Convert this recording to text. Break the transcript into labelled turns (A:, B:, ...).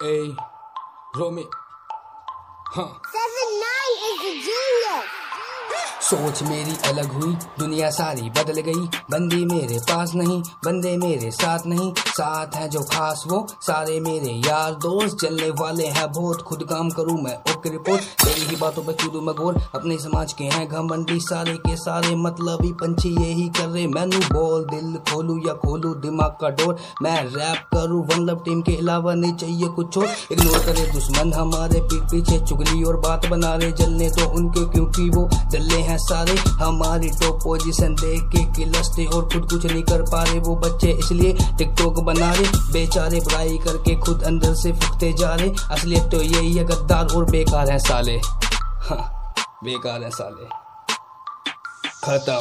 A: Hey, Romy. Huh.
B: Seven nine is the genius.
A: सोच मेरी अलग हुई दुनिया सारी बदल गई बंदी मेरे पास नहीं बंदे मेरे साथ नहीं साथ है जो खास वो सारे मेरे यार दोस्त चलने वाले हैं बहुत खुद काम करूँ मैं ओके रिपोर्ट तेरी ही बातों पे कूदू मैं गोर अपने समाज के हैं घमंडी सारे के सारे मतलब ही पंछी यही कर रहे। मैनू बोल दिल खोलू या खोलू दिमाग का डोर। मैं रैप करूँ वन लव टीम के अलावा नहीं चाहिए कुछ और। इग्नोर करे दुश्मन हमारे पीठ पीछे, चुगली और बात बना रहे। जलने तो उनके क्योंकि वो दल्ले हैं सारे। हमारी टॉप पोजिशन देख के किलसते और खुद कुछ नहीं कर पा रहे। वो बच्चे इसलिए टिकटॉक बना रहे। बेचारे बुराई करके खुद अंदर से फुकते जा रहे। असलियत तो यही है गद्दार और बेकार। है साले। हाँ बेकार है साले। खत्म।